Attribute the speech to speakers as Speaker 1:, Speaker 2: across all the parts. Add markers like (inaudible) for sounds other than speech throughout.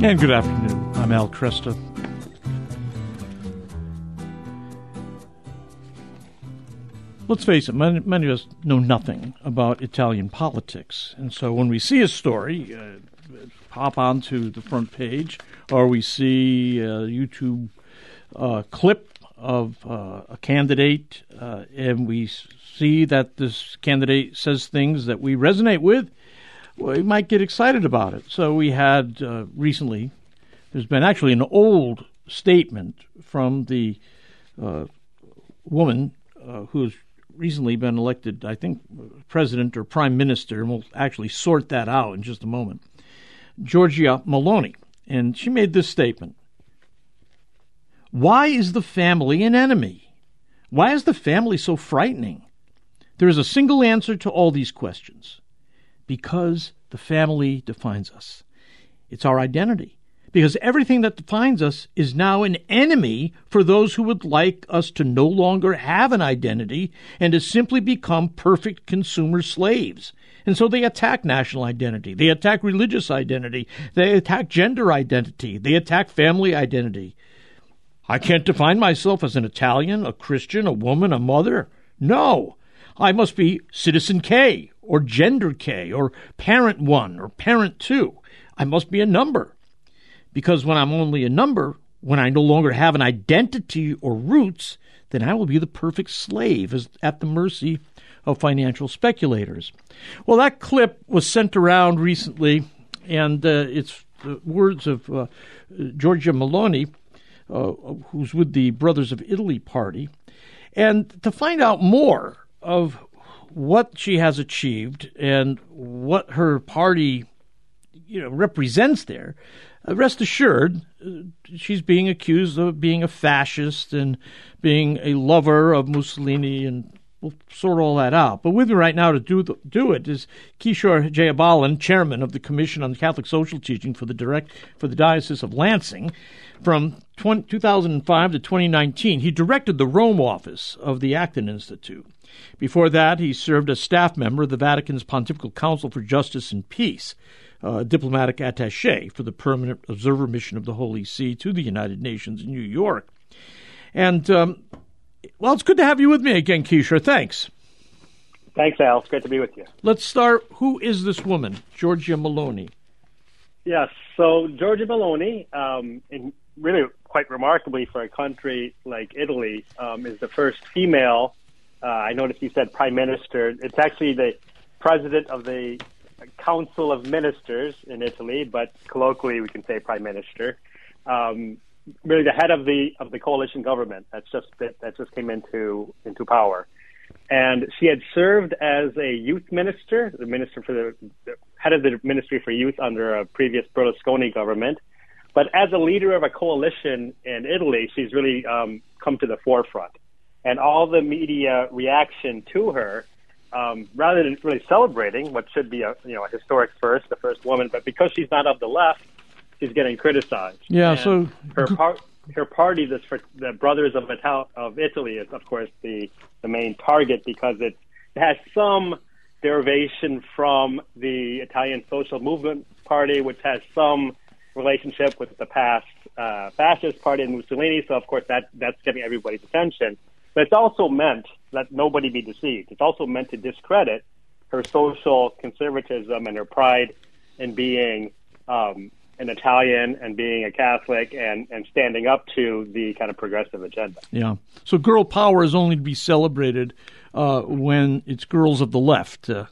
Speaker 1: And good afternoon. I'm Al Kresta. Let's face it, many, many, of us know nothing about Italian politics. And so when we see a story uh, pop onto the front page, or we see a YouTube uh, clip of uh, a candidate, uh, and we see that this candidate says things that we resonate with, we might get excited about it. So we had uh, recently, there's been actually an old statement from the uh, woman uh, who's recently been elected, I think, president or prime minister, and we'll actually sort that out in just a moment. Giorgia Meloni. and she made this statement Why is the family an enemy? Why is the family so frightening? There is a single answer to all these questions because the family defines us. It's our identity. Because everything that defines us is now an enemy for those who would like us to no longer have an identity and to simply become perfect consumer slaves. And so they attack national identity. They attack religious identity. They attack gender identity. They attack family identity. I can't define myself as an Italian, a Christian, a woman, a mother. No. I must be citizen K or gender K or parent 1 or parent 2. I must be a number. Because when I'm only a number, when I no longer have an identity or roots, then I will be the perfect slave at the mercy of financial speculators. Well, that clip was sent around recently, and uh, it's the words of uh, Giorgia Meloni, uh, who's with the Brothers of Italy party. And to find out more of what she has achieved and what her party you know represents there uh, rest assured uh, she's being accused of being a fascist and being a lover of Mussolini and we'll sort all that out. But with me right now to do the, do it is Kishore Jayabalan, chairman of the Commission on Catholic Social Teaching for the direct for the Diocese of Lansing. From 20, 2005 to 2019, he directed the Rome office of the Acton Institute. Before that, he served as staff member of the Vatican's Pontifical Council for Justice and Peace, uh, diplomatic attache for the permanent observer mission of the Holy See to the United Nations in New York. And, um, well, it's good to have you with me again, Kishore. Thanks.
Speaker 2: Thanks, Al. It's great to be with you.
Speaker 1: Let's start. Who is this woman, Giorgia Meloni?
Speaker 2: Yes. So, Giorgia Meloni, um, in really quite remarkably for a country like Italy, um, is the first female uh, I noticed you said prime minister. It's actually the president of the Council of Ministers in Italy, but colloquially we can say prime minister. Um, really, the head of the of the coalition government that's just that, that just came into into power, and she had served as a youth minister, the minister for the, the head of the Ministry for Youth under a previous Berlusconi government. But as a leader of a coalition in Italy, she's really um, come to the forefront and all the media reaction to her, um, rather than really celebrating what should be a you know a historic first, the first woman, but because she's not of the left, she's getting criticized.
Speaker 1: Yeah. And so
Speaker 2: her part. Her party, this for the Brothers of, Ital- of Italy, is of course the the main target because it, it has some derivation from the Italian Social Movement Party, which has some relationship with the past uh, fascist party in Mussolini. So of course that that's getting everybody's attention. But it's also meant that nobody be deceived. It's also meant to discredit her social conservatism and her pride in being um, an Italian and being a Catholic and, and standing up to the kind of progressive agenda.
Speaker 1: Yeah. So girl power is only to be celebrated uh, when it's girls of the left. Uh.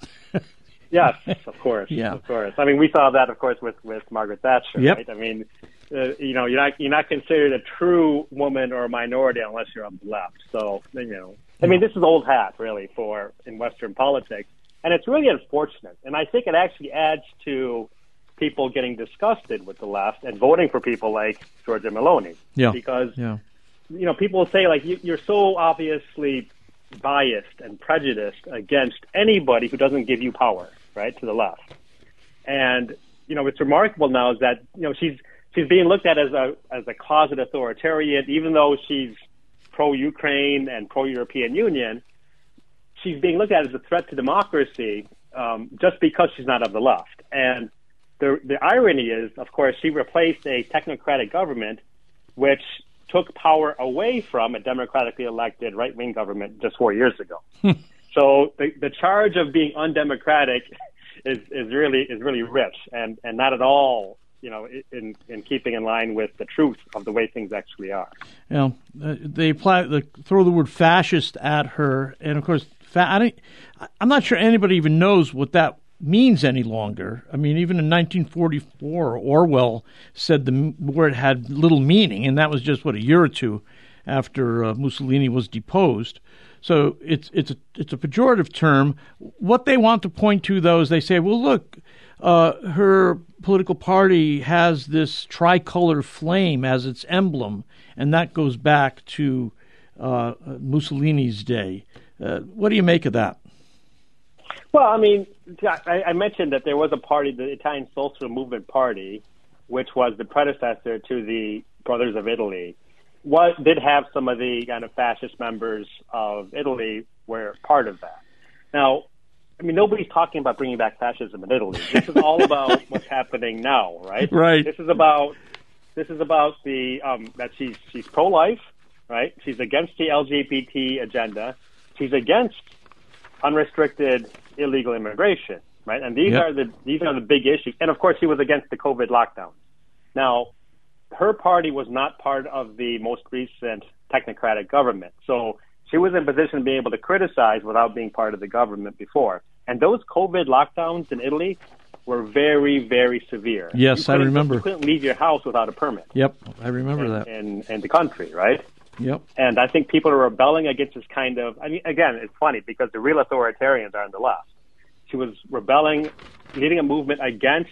Speaker 2: yes, of course. (laughs) Yeah. Of course. I mean, we saw that, of course, with, with Margaret Thatcher,
Speaker 1: yep.
Speaker 2: right? I mean, uh, you know, you're not you're not considered a true woman or a minority unless you're on the left. So, you know, I mean, this is old hat really for in Western politics, and it's really unfortunate. And I think it actually adds to people getting disgusted with the left and voting for people like Giorgia Meloni.
Speaker 1: Yeah.
Speaker 2: Because,
Speaker 1: yeah.
Speaker 2: you know, people say like you, you're so obviously biased and prejudiced against anybody who doesn't give you power, right, to the left. And you know, what's remarkable now is that you know she's she's being looked at as a as a closet authoritarian, even though she's pro Ukraine and pro European Union. She's being looked at as a threat to democracy um, just because she's not of the left. And the the irony is, of course, she replaced a technocratic government, which took power away from a democratically elected right wing government just four years ago. (laughs) so the the charge of being undemocratic (laughs) is is really is really rich and and not at all you know in in keeping in line with the truth of the way things actually are.
Speaker 1: You know, uh, they apply they throw the word fascist at her, and of course, fa- I I'm not sure anybody even knows what that means any longer. I mean, even in 1944, Orwell said the word had little meaning, and that was just what a year or two after uh, Mussolini was deposed. So it's it's a, it's a pejorative term. What they want to point to, though, is they say, well, look, uh, her political party has this tricolor flame as its emblem, and that goes back to uh, Mussolini's day. Uh, what do you make of that?
Speaker 2: Well, I mean, I, I mentioned that there was a party, the Italian Social Movement Party, which was the predecessor to the Brothers of Italy. What did have some of the kind of fascist members of Italy were part of that. Now, I mean, nobody's talking about bringing back fascism in Italy. This is all about (laughs) what's happening now, right?
Speaker 1: Right.
Speaker 2: This is about this is about the um, that she's she's pro-life, right? She's against the LGBT agenda. She's against unrestricted illegal immigration, right? And these yep. are the these are the big issues. And of course, she was against the COVID lockdown. Now, her party was not part of the most recent technocratic government, so she was in a position to be able to criticize without being part of the government before. And those COVID lockdowns in Italy were very, very severe.
Speaker 1: Yes, I remember.
Speaker 2: You couldn't leave your house without a permit.
Speaker 1: Yep, I remember
Speaker 2: in,
Speaker 1: that.
Speaker 2: And in the country, right?
Speaker 1: Yep.
Speaker 2: And I think people are rebelling against this kind of. I mean, again, it's funny because the real authoritarians are on the left. She was rebelling, leading a movement against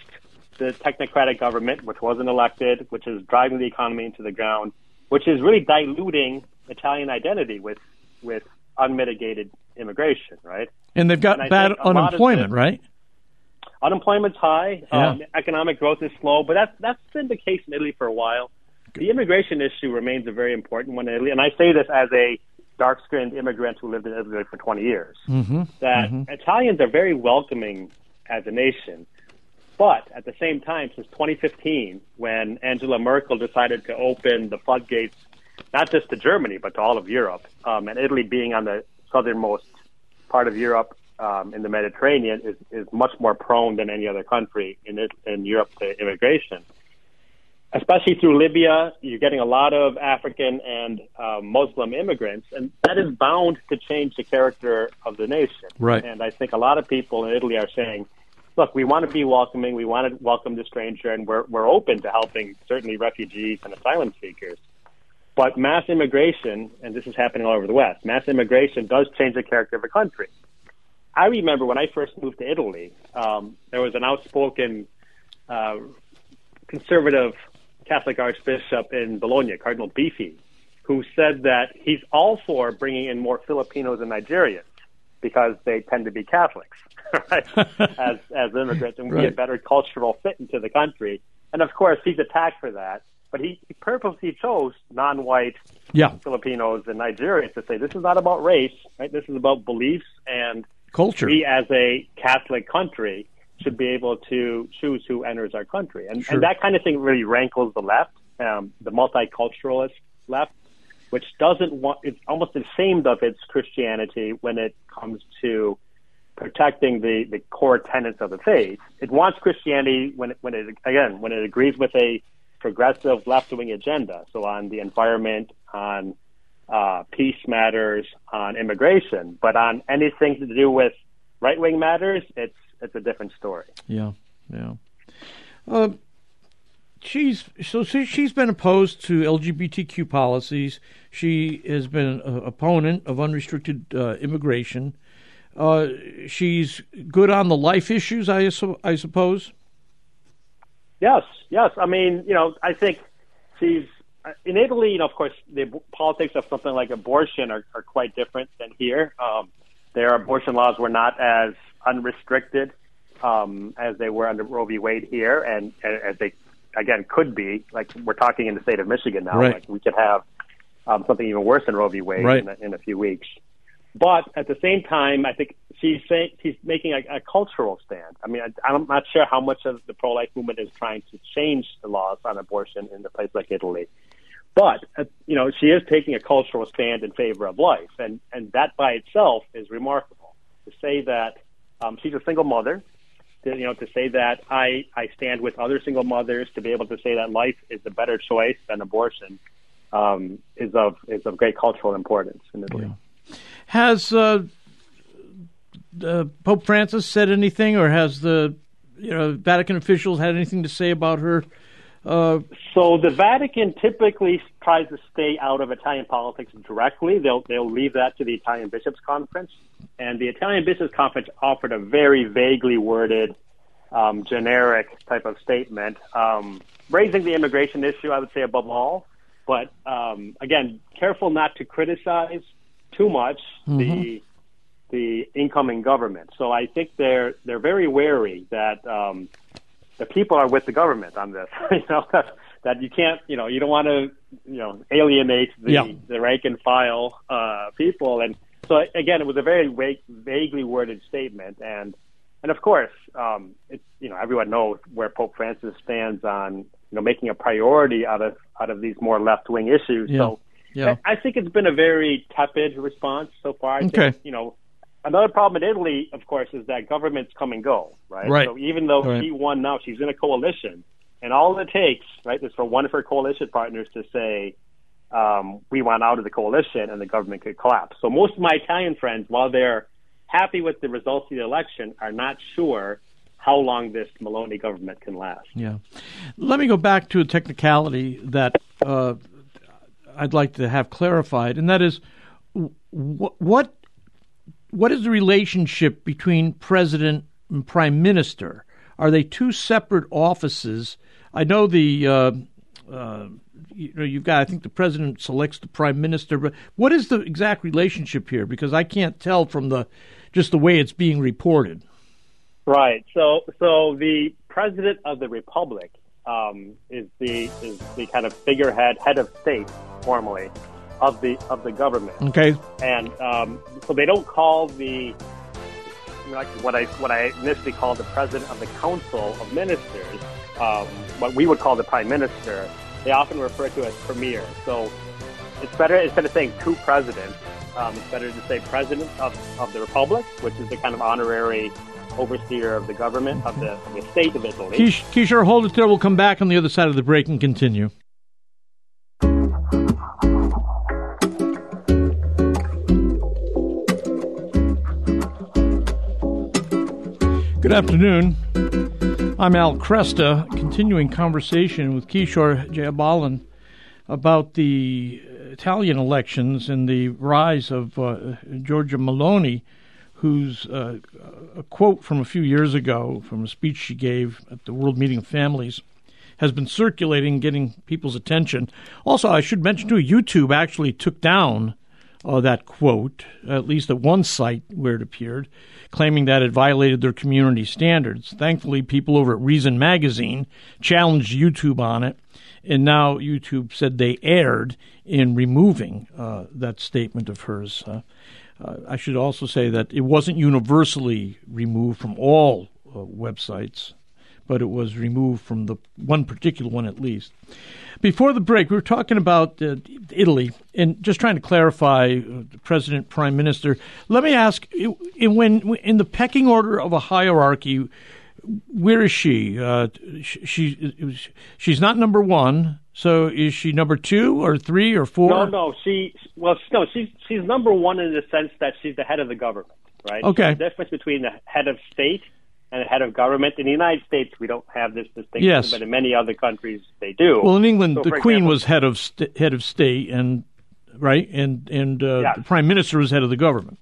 Speaker 2: the technocratic government, which wasn't elected, which is driving the economy into the ground, which is really diluting Italian identity with with unmitigated immigration, right?
Speaker 1: And they've got and bad unemployment, right?
Speaker 2: Unemployment's high. Yeah. Um, economic growth is slow, but that's that's been the case in Italy for a while. The immigration issue remains a very important one in Italy, and I say this as a dark-skinned immigrant who lived in Italy for 20 years.
Speaker 1: Mm-hmm.
Speaker 2: That
Speaker 1: mm-hmm.
Speaker 2: Italians are very welcoming as a nation, but at the same time, since 2015, when Angela Merkel decided to open the floodgates not just to Germany, but to all of Europe. Um, and Italy being on the southernmost part of Europe um, in the Mediterranean is, is much more prone than any other country in, it, in Europe to immigration. Especially through Libya, you're getting a lot of African and uh, Muslim immigrants, and that is bound to change the character of the nation.
Speaker 1: Right.
Speaker 2: And I think a lot of people in Italy are saying, look, we want to be welcoming, we want to welcome the stranger, and we're, we're open to helping certainly refugees and asylum seekers. But mass immigration, and this is happening all over the West, mass immigration does change the character of a country. I remember when I first moved to Italy, um, there was an outspoken uh, conservative Catholic archbishop in Bologna, Cardinal Biffi, who said that he's all for bringing in more Filipinos and Nigerians because they tend to be Catholics, (laughs) right? (laughs) as as immigrants and right. be a better cultural fit into the country. And of course, he's attacked for that. But he, he purposely chose non-white
Speaker 1: yeah.
Speaker 2: Filipinos and Nigerians to say this is not about race, right? This is about beliefs and
Speaker 1: culture.
Speaker 2: We, as a Catholic country, should be able to choose who enters our country, and,
Speaker 1: sure.
Speaker 2: and that kind of thing really rankles the left, um, the multiculturalist left, which doesn't want. It's almost ashamed of its Christianity when it comes to protecting the, the core tenets of the faith. It wants Christianity when it, when it again when it agrees with a progressive left wing agenda. So on the environment, on uh, peace matters, on immigration, but on anything to do with right wing matters, it's it's a different story.
Speaker 1: Yeah, yeah. Uh, she's so she's been opposed to LGBTQ policies. She has been an opponent of unrestricted uh, immigration. Uh, she's good on the life issues, I, I suppose.
Speaker 2: Yes, yes. I mean, you know, I think she's uh, in Italy. You know, of course, the politics of something like abortion are, are quite different than here. Um, their abortion laws were not as unrestricted um, as they were under Roe v. Wade here, and, and as they again could be. Like we're talking in the state of Michigan now.
Speaker 1: Right.
Speaker 2: Like we could have um, something even worse than Roe v. Wade
Speaker 1: right.
Speaker 2: in, a, in a few weeks. But at the same time, I think she's saying she's making a, a cultural stand. I mean, I, I'm not sure how much of the pro-life movement is trying to change the laws on abortion in a place like Italy. But uh, you know, she is taking a cultural stand in favor of life, and and that by itself is remarkable. To say that um, she's a single mother, to, you know, to say that I I stand with other single mothers, to be able to say that life is a better choice than abortion, um, is of is of great cultural importance in Italy.
Speaker 1: Yeah. Has uh, uh, Pope Francis said anything, or has the you know Vatican officials had anything to say about her?
Speaker 2: Uh, so the Vatican typically tries to stay out of Italian politics directly. They'll they'll leave that to the Italian Bishops' Conference, and the Italian Bishops' Conference offered a very vaguely worded, um, generic type of statement, um, raising the immigration issue. I would say above all, but um, again, careful not to criticize too much mm-hmm. the the incoming government. So I think they're they're very wary that um, the people are with the government on this. (laughs) you know that, that you can't, you know, you don't want to, you know, alienate the yeah. the rank and file uh, people. And so again, it was a very vague, vaguely worded statement, and and of course, um, it's you know everyone knows where Pope Francis stands on you know making a priority out of out of these more left wing issues.
Speaker 1: Yeah.
Speaker 2: So
Speaker 1: yeah.
Speaker 2: I, I think it's been a very tepid response so far. I
Speaker 1: okay.
Speaker 2: Think, you know, Another problem in Italy, of course, is that governments come and go, right?
Speaker 1: Right.
Speaker 2: So even though
Speaker 1: right.
Speaker 2: she won now, she's in a coalition, and all it takes, right, is for one of her coalition partners to say, um, "We want out of the coalition," and the government could collapse. So most of my Italian friends, while they're happy with the results of the election, are not sure how long this Meloni government can last.
Speaker 1: Yeah. Let me go back to a technicality that uh, I'd like to have clarified, and that is what what is the relationship between president and prime minister? Are they two separate offices? I know the uh, uh, you know you've got. I think the president selects the prime minister, but what is the exact relationship here? Because I can't tell from the just the way it's being reported.
Speaker 2: Right. So so the president of the republic um, is the is the kind of figurehead, head of state formally of the of the government.
Speaker 1: Okay.
Speaker 2: And um, so they don't call the like what I what I initially called the president of the council of ministers, um, what we would call the prime minister. They often refer to as premier. So it's better instead of saying two presidents, um, it's better to say president of, of the republic, which is the kind of honorary overseer of the government of the, of the state of Italy.
Speaker 1: Kishore, hold it there. We'll come back on the other side of the break and continue. Good afternoon. I'm Al Kresta, continuing conversation with Kishore Jayabalan about the Italian elections and the rise of uh, Giorgia Meloni, whose uh, a quote from a few years ago from a speech she gave at the World Meeting of Families has been circulating, getting people's attention. Also, I should mention too, YouTube actually took down uh, that quote, at least at one site where it appeared, claiming that it violated their community standards. Thankfully, people over at Reason Magazine challenged YouTube on it, and now YouTube said they erred in removing uh, that statement of hers. Uh, uh, I should also say that it wasn't universally removed from all uh, websites, but it was removed from the one particular one at least. Before the break, we were talking about uh, Italy and just trying to clarify uh, President, Prime Minister. Let me ask: in, when in the pecking order of a hierarchy, where is she? Uh, she she's not number one. So is she number two or three or four?
Speaker 2: No, no. She well, no. She's she's number one in the sense that she's the head of the government, right?
Speaker 1: Okay.
Speaker 2: the difference between the head of state and the head of government. In the United States, we don't have this distinction,
Speaker 1: yes.
Speaker 2: but in many other countries, they do.
Speaker 1: Well, in England, so, the Queen example, was head of st- head of state, and right, and and uh, yes. the Prime Minister was head of the government.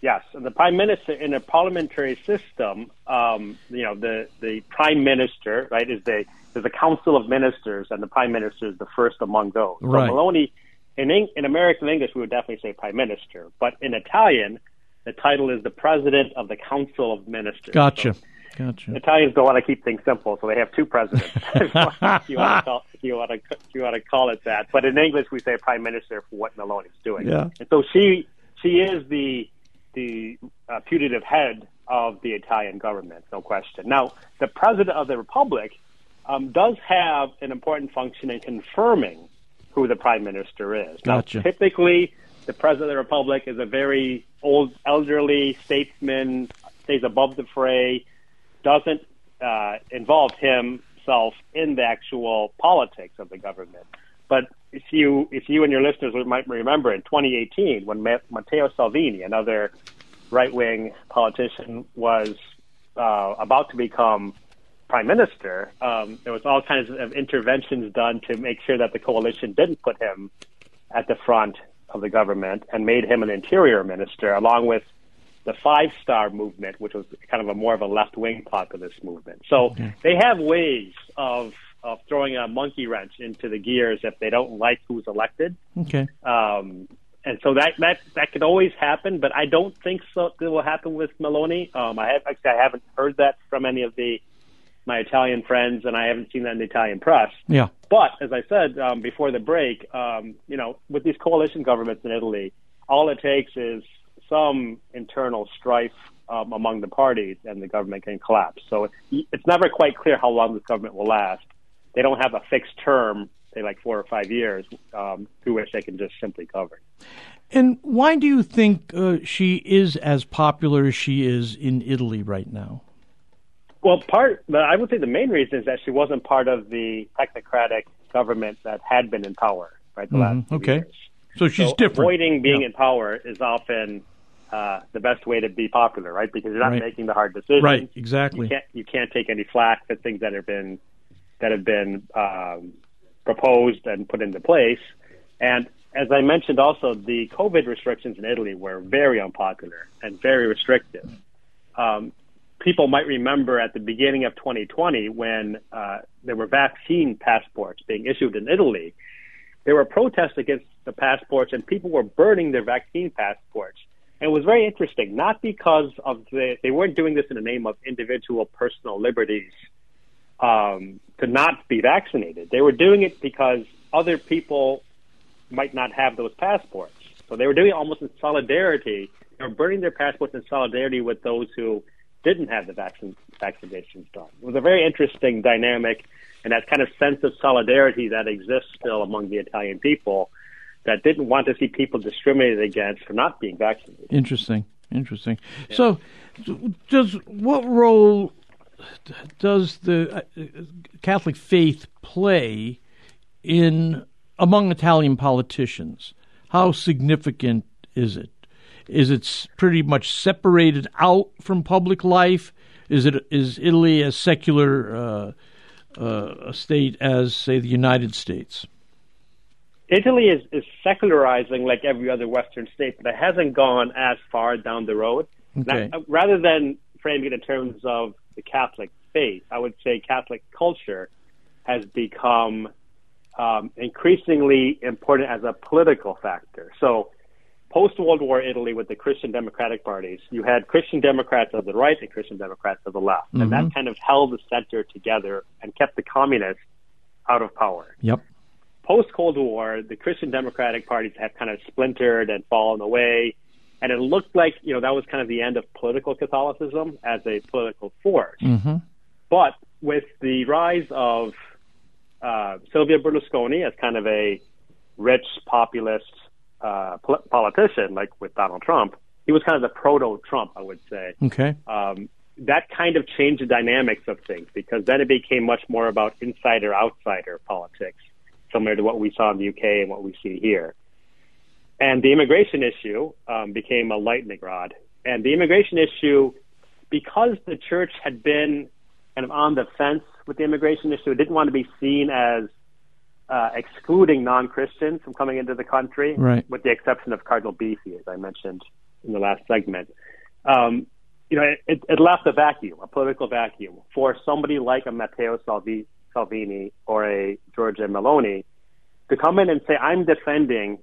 Speaker 2: Yes, and the Prime Minister in a parliamentary system, um, you know, the the Prime Minister, right, is the there's a council of ministers, and the Prime Minister is the first among those.
Speaker 1: Right.
Speaker 2: So Meloni, in in American English, we would definitely say Prime Minister, but in Italian the title is the President of the Council of Ministers.
Speaker 1: Gotcha.
Speaker 2: So
Speaker 1: gotcha.
Speaker 2: Italians don't want to keep things simple, so they have two presidents. (laughs) if you want to call, if you want to, if you want to call it that. But in English, we say Prime Minister for what Meloni's doing.
Speaker 1: Yeah.
Speaker 2: And so she she is the the uh, putative head of the Italian government, no question. Now, the president of the republic um, does have an important function in confirming who the prime minister is.
Speaker 1: Gotcha.
Speaker 2: Now, typically, the president of the republic is a very old, elderly statesman, stays above the fray, doesn't uh, involve himself in the actual politics of the government. But if you, if you and your listeners might remember, in 2018, when Matteo Salvini, another right-wing politician, was uh, about to become prime minister, um, there was all kinds of interventions done to make sure that the coalition didn't put him at the front of the government and made him an interior minister, along with the Five Star movement, which was kind of a more of a left wing populist movement. So okay. they have ways of of throwing a monkey wrench into the gears if they don't like who's elected.
Speaker 1: Okay.
Speaker 2: Um, and so that that that could always happen, but I don't think so. It will happen with Meloni. Um, I have actually I haven't heard that from any of the my Italian friends, and I haven't seen that in the Italian press.
Speaker 1: Yeah.
Speaker 2: But as I said um, before the break, um, you know, with these coalition governments in Italy, all it takes is some internal strife um, among the parties, and the government can collapse. So it's never quite clear how long this government will last. They don't have a fixed term, say like four or five years, um, through which they can just simply govern.
Speaker 1: And why do you think uh, she is as popular as she is in Italy right now?
Speaker 2: Well, part but I would say the main reason is that she wasn't part of the technocratic government that had been in power, right? The
Speaker 1: mm-hmm.
Speaker 2: last
Speaker 1: okay.
Speaker 2: Years.
Speaker 1: So she's
Speaker 2: so
Speaker 1: different.
Speaker 2: Avoiding being
Speaker 1: yeah.
Speaker 2: in power is often uh, the best way to be popular, right? Because you're not
Speaker 1: right.
Speaker 2: making the hard decisions.
Speaker 1: Right. Exactly.
Speaker 2: You can't you can't take any flack for things that have been that have been um, proposed and put into place. And as I mentioned, also the COVID restrictions in Italy were very unpopular and very restrictive. Um, people might remember at the beginning of 2020 when uh, there were vaccine passports being issued in Italy. There were protests against the passports, and people were burning their vaccine passports. And it was very interesting, not because of the, they weren't doing this in the name of individual personal liberties um, to not be vaccinated. They were doing it because other people might not have those passports. So they were doing it almost in solidarity. They were burning their passports in solidarity with those who didn't have the vaccine, vaccinations done. It was a very interesting dynamic and that kind of sense of solidarity that exists still among the Italian people that didn't want to see people discriminated against for not being vaccinated.
Speaker 1: Interesting. Interesting. Yeah. So, does what role does the uh, Catholic faith play in among Italian politicians? How significant is it? Is it pretty much separated out from public life? Is it is Italy as secular uh, uh, a state as say the United States?
Speaker 2: Italy is, is secularizing like every other Western state, but it hasn't gone as far down the road.
Speaker 1: Okay.
Speaker 2: Now, rather than framing it in terms of the Catholic faith, I would say Catholic culture has become um, increasingly important as a political factor. So post World War Italy with the Christian Democratic parties, you had Christian Democrats of the right and Christian Democrats of the left.
Speaker 1: Mm-hmm.
Speaker 2: And that kind of held the center together and kept the communists out of power.
Speaker 1: Yep.
Speaker 2: Post Cold War, the Christian Democratic parties have kind of splintered and fallen away. And it looked like, you know, that was kind of the end of political Catholicism as a political force.
Speaker 1: Mm-hmm.
Speaker 2: But with the rise of uh, Silvio Berlusconi as kind of a rich populist uh, pol- politician, like with Donald Trump, he was kind of the proto Trump, I would say.
Speaker 1: Okay.
Speaker 2: Um, that kind of changed the dynamics of things because then it became much more about insider outsider politics, similar to what we saw in the UK and what we see here. And the immigration issue um, became a lightning rod. And the immigration issue, because the church had been kind of on the fence with the immigration issue, it didn't want to be seen as uh, excluding non-Christians from coming into the country,
Speaker 1: right.
Speaker 2: with the exception of Cardinal Biffi, as I mentioned in the last segment. Um, you know, it, it, left a vacuum, a political vacuum, for somebody like a Matteo Salvi, Salvini or a Giorgia Meloni to come in and say, "I'm defending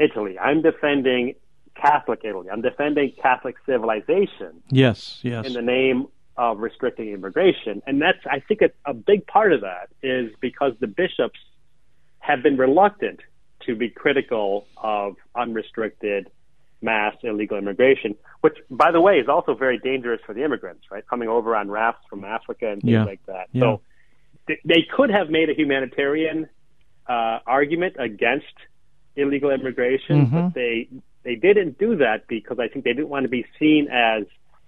Speaker 2: Italy. I'm defending Catholic Italy. I'm defending Catholic civilization."
Speaker 1: Yes, yes.
Speaker 2: In the name of restricting immigration. And that's, I think, a, a big part of that is because the bishops have been reluctant to be critical of unrestricted mass illegal immigration, which, by the way, is also very dangerous for the immigrants, right? Coming over on rafts from Africa and things
Speaker 1: Yeah.
Speaker 2: like that.
Speaker 1: Yeah.
Speaker 2: So th- they could have made a humanitarian uh, argument against illegal immigration,
Speaker 1: Mhm.
Speaker 2: but they they didn't do that because I think they didn't want to be seen as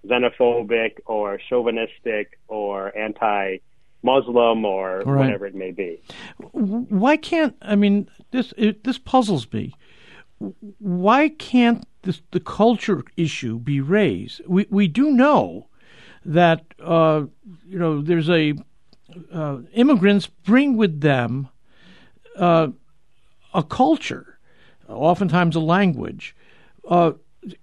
Speaker 2: xenophobic or chauvinistic or anti-Muslim or
Speaker 1: Right.
Speaker 2: whatever it may be.
Speaker 1: why can't I mean this it, this puzzles me. Why can't this, the culture issue be raised? We we do know that uh, you know there's a uh, immigrants bring with them uh, a culture, oftentimes a language, uh,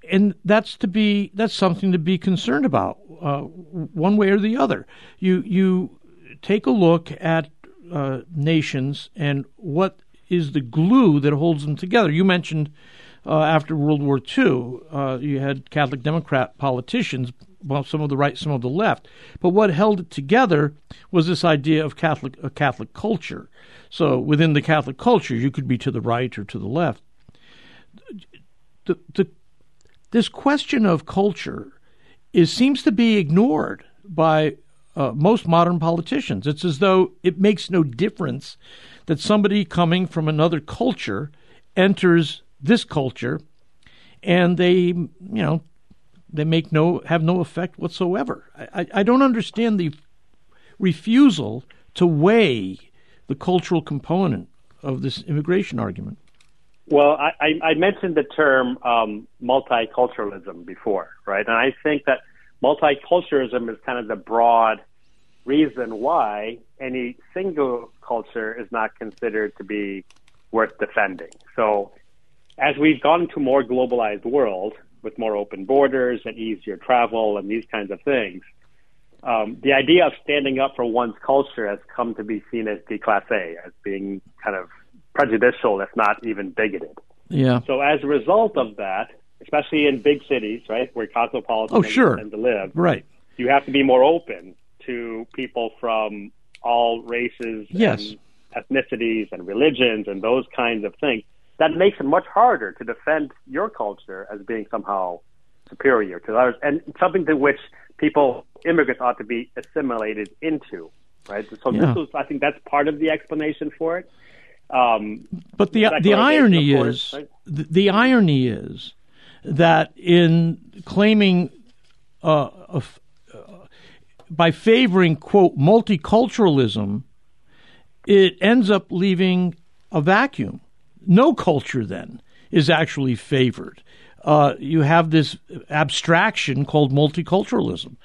Speaker 1: and that's to be that's something to be concerned about, uh, one way or the other. You you take a look at uh, nations and what is the glue that holds them together. You mentioned uh, after World War II, uh, you had Catholic Democrat politicians, well, some of the right, some of the left. But what held it together was this idea of Catholic a Catholic culture. So within the Catholic culture, you could be to the right or to the left. The, the, this question of culture is seems to be ignored by uh, most modern politicians. It's as though it makes no difference that somebody coming from another culture enters this culture, and they, you know, they make no have no effect whatsoever. I, I, I don't understand the refusal to weigh the cultural component of this immigration argument.
Speaker 2: Well, I, I, mentioned the term um, multiculturalism before, right? And I think that multiculturalism is kind of the broad reason why any single culture is not considered to be worth defending. So, as we've gone to a more globalized world with more open borders and easier travel and these kinds of things, um, the idea of standing up for one's culture has come to be seen as déclassé, as being kind of prejudicial, if not even bigoted.
Speaker 1: Yeah.
Speaker 2: So as a result of that, especially in big cities, right, where cosmopolitan
Speaker 1: Oh, sure.
Speaker 2: tend to live,
Speaker 1: Right.
Speaker 2: you have to be more open to people from all races
Speaker 1: Yes.
Speaker 2: and ethnicities and religions and those kinds of things. That makes it much harder to defend your culture as being somehow superior to others and something to which people, immigrants, ought to be assimilated into, right? So
Speaker 1: Yeah.
Speaker 2: this was, I think that's part of the explanation for it. Um,
Speaker 1: But the the irony is
Speaker 2: right?
Speaker 1: the, the irony is that in claiming uh, of, uh, by favoring quote multiculturalism, it ends up leaving a vacuum. No culture then is actually favored. Uh, you have this abstraction called multiculturalism,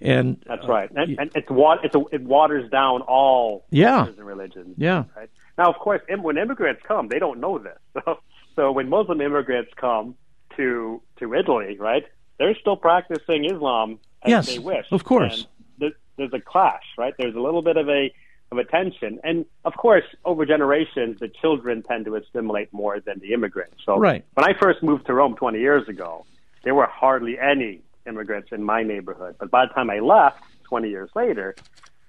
Speaker 1: and
Speaker 2: That's right, and, and it's it's a, it waters down all
Speaker 1: Yeah.
Speaker 2: and religions.
Speaker 1: Yeah.
Speaker 2: Right now, of course, im- when immigrants come, they don't know this. (laughs) So, so when Muslim immigrants come to to Italy, right, they're still practicing Islam as
Speaker 1: Yes,
Speaker 2: they wish.
Speaker 1: of course.
Speaker 2: And there, there's a clash, right? There's a little bit of a of a tension, and of course, over generations, the children tend to assimilate more than the immigrants. So,
Speaker 1: Right.
Speaker 2: when I first moved to Rome 20 years ago, there were hardly any immigrants in my neighborhood. But by the time I left 20 years later,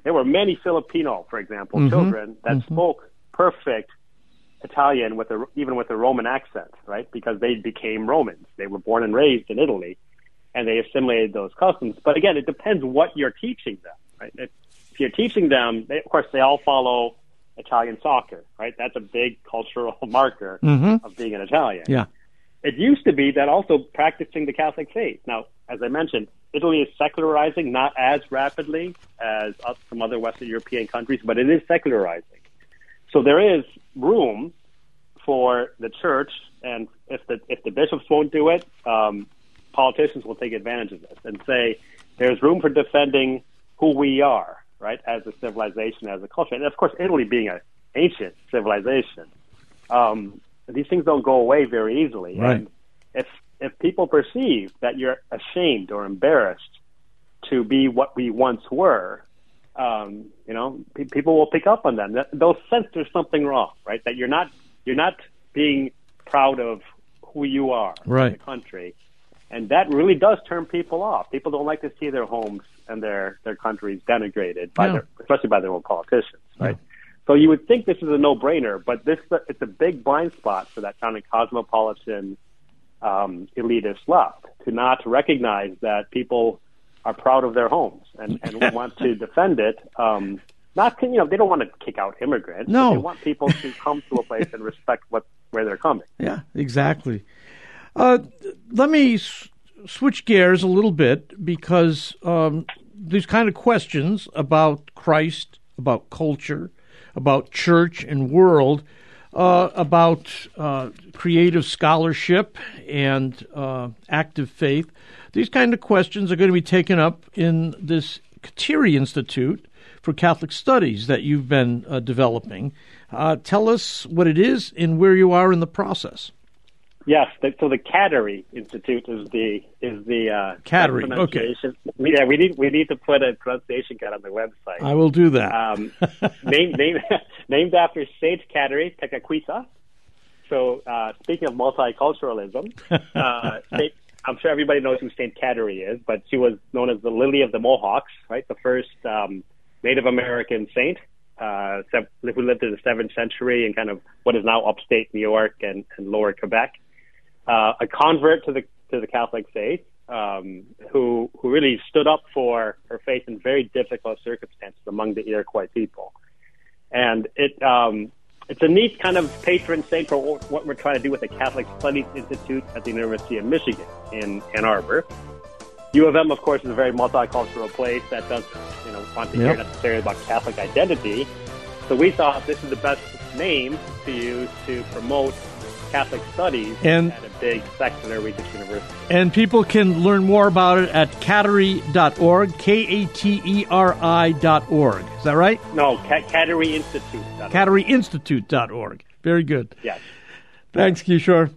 Speaker 2: there were many Filipino, for example,
Speaker 1: Mhm.
Speaker 2: children that spoke perfect Italian with a, even with a Roman accent, right? Because they became Romans. They were born and raised in Italy, and they assimilated those customs. But again, it depends what you're teaching them, right? If, if you're teaching them, they, of course, they all follow Italian soccer, right? That's a big cultural (laughs) marker
Speaker 1: Mhm.
Speaker 2: of being an Italian.
Speaker 1: yeah,
Speaker 2: It used to be that also practicing the Catholic faith. Now, as I mentioned, Italy is secularizing not as rapidly as some other Western European countries, but it is secularizing. So there is room for the church, and if the if the bishops won't do it, um, politicians will take advantage of this and say there's room for defending who we are, right, as a civilization, as a culture, and of course, Italy being an ancient civilization, um, these things don't go away very easily.
Speaker 1: Right.
Speaker 2: And if if people perceive that you're ashamed or embarrassed to be what we once were, um, you know, pe- people will pick up on them. That- They'll sense there's something wrong, right? That you're not you're not being proud of who you are in
Speaker 1: Right.
Speaker 2: the country, and that really does turn people off. People don't like to see their homes and their their countries denigrated by
Speaker 1: Yeah.
Speaker 2: their, especially by their own politicians, right? So you would think this is a no-brainer, but this it's a big blind spot for that kind of cosmopolitan um, elitist left, to not recognize that people are proud of their homes and, and want to defend it. Um, not you know they don't want to kick out immigrants.
Speaker 1: No,
Speaker 2: they want people to come to a place and respect what where they're coming.
Speaker 1: Yeah, exactly. Uh, let me s- switch gears a little bit because um, these kind of questions about Christ, about culture, about church and world, uh, about uh, creative scholarship and uh, active faith. These kind of questions are going to be taken up in this Kateri Institute for Catholic Studies that you've been uh, developing. Uh, tell us what it is and where you are in the process.
Speaker 2: Yes, the, so the Kateri Institute is the is the uh,
Speaker 1: Kateri. Okay.
Speaker 2: Yeah, we need we need to put a pronunciation guide on the website.
Speaker 1: I will do that.
Speaker 2: Um, (laughs) named named (laughs) named after Saint Kateri Tekakwitha. So uh, speaking of multiculturalism, (laughs) uh, Saint, I'm sure everybody knows who Saint Kateri is, but she was known as the Lily of the Mohawks, right? The first um, Native American saint uh, who lived in the seventh century in kind of what is now upstate New York and, and lower Quebec. Uh, a convert to the to the Catholic faith, um, who who really stood up for her faith in very difficult circumstances among the Iroquois people, and it um, it's a neat kind of patron saint for what we're trying to do with the Catholic Studies Institute at the University of Michigan in Ann Arbor. U of M, of course, is a very multicultural place that doesn't, you know, want to yep. hear necessarily about Catholic identity. So we thought this is the best name to use to promote Catholic studies and, at a big secular research university.
Speaker 1: And people can learn more about it at kateri.org, K-A-T-E-R-I dot org. Is that right?
Speaker 2: No, Kateri Institute.
Speaker 1: Kateri Institute.org. Very good.
Speaker 2: Yes.
Speaker 1: Thanks, Kishore.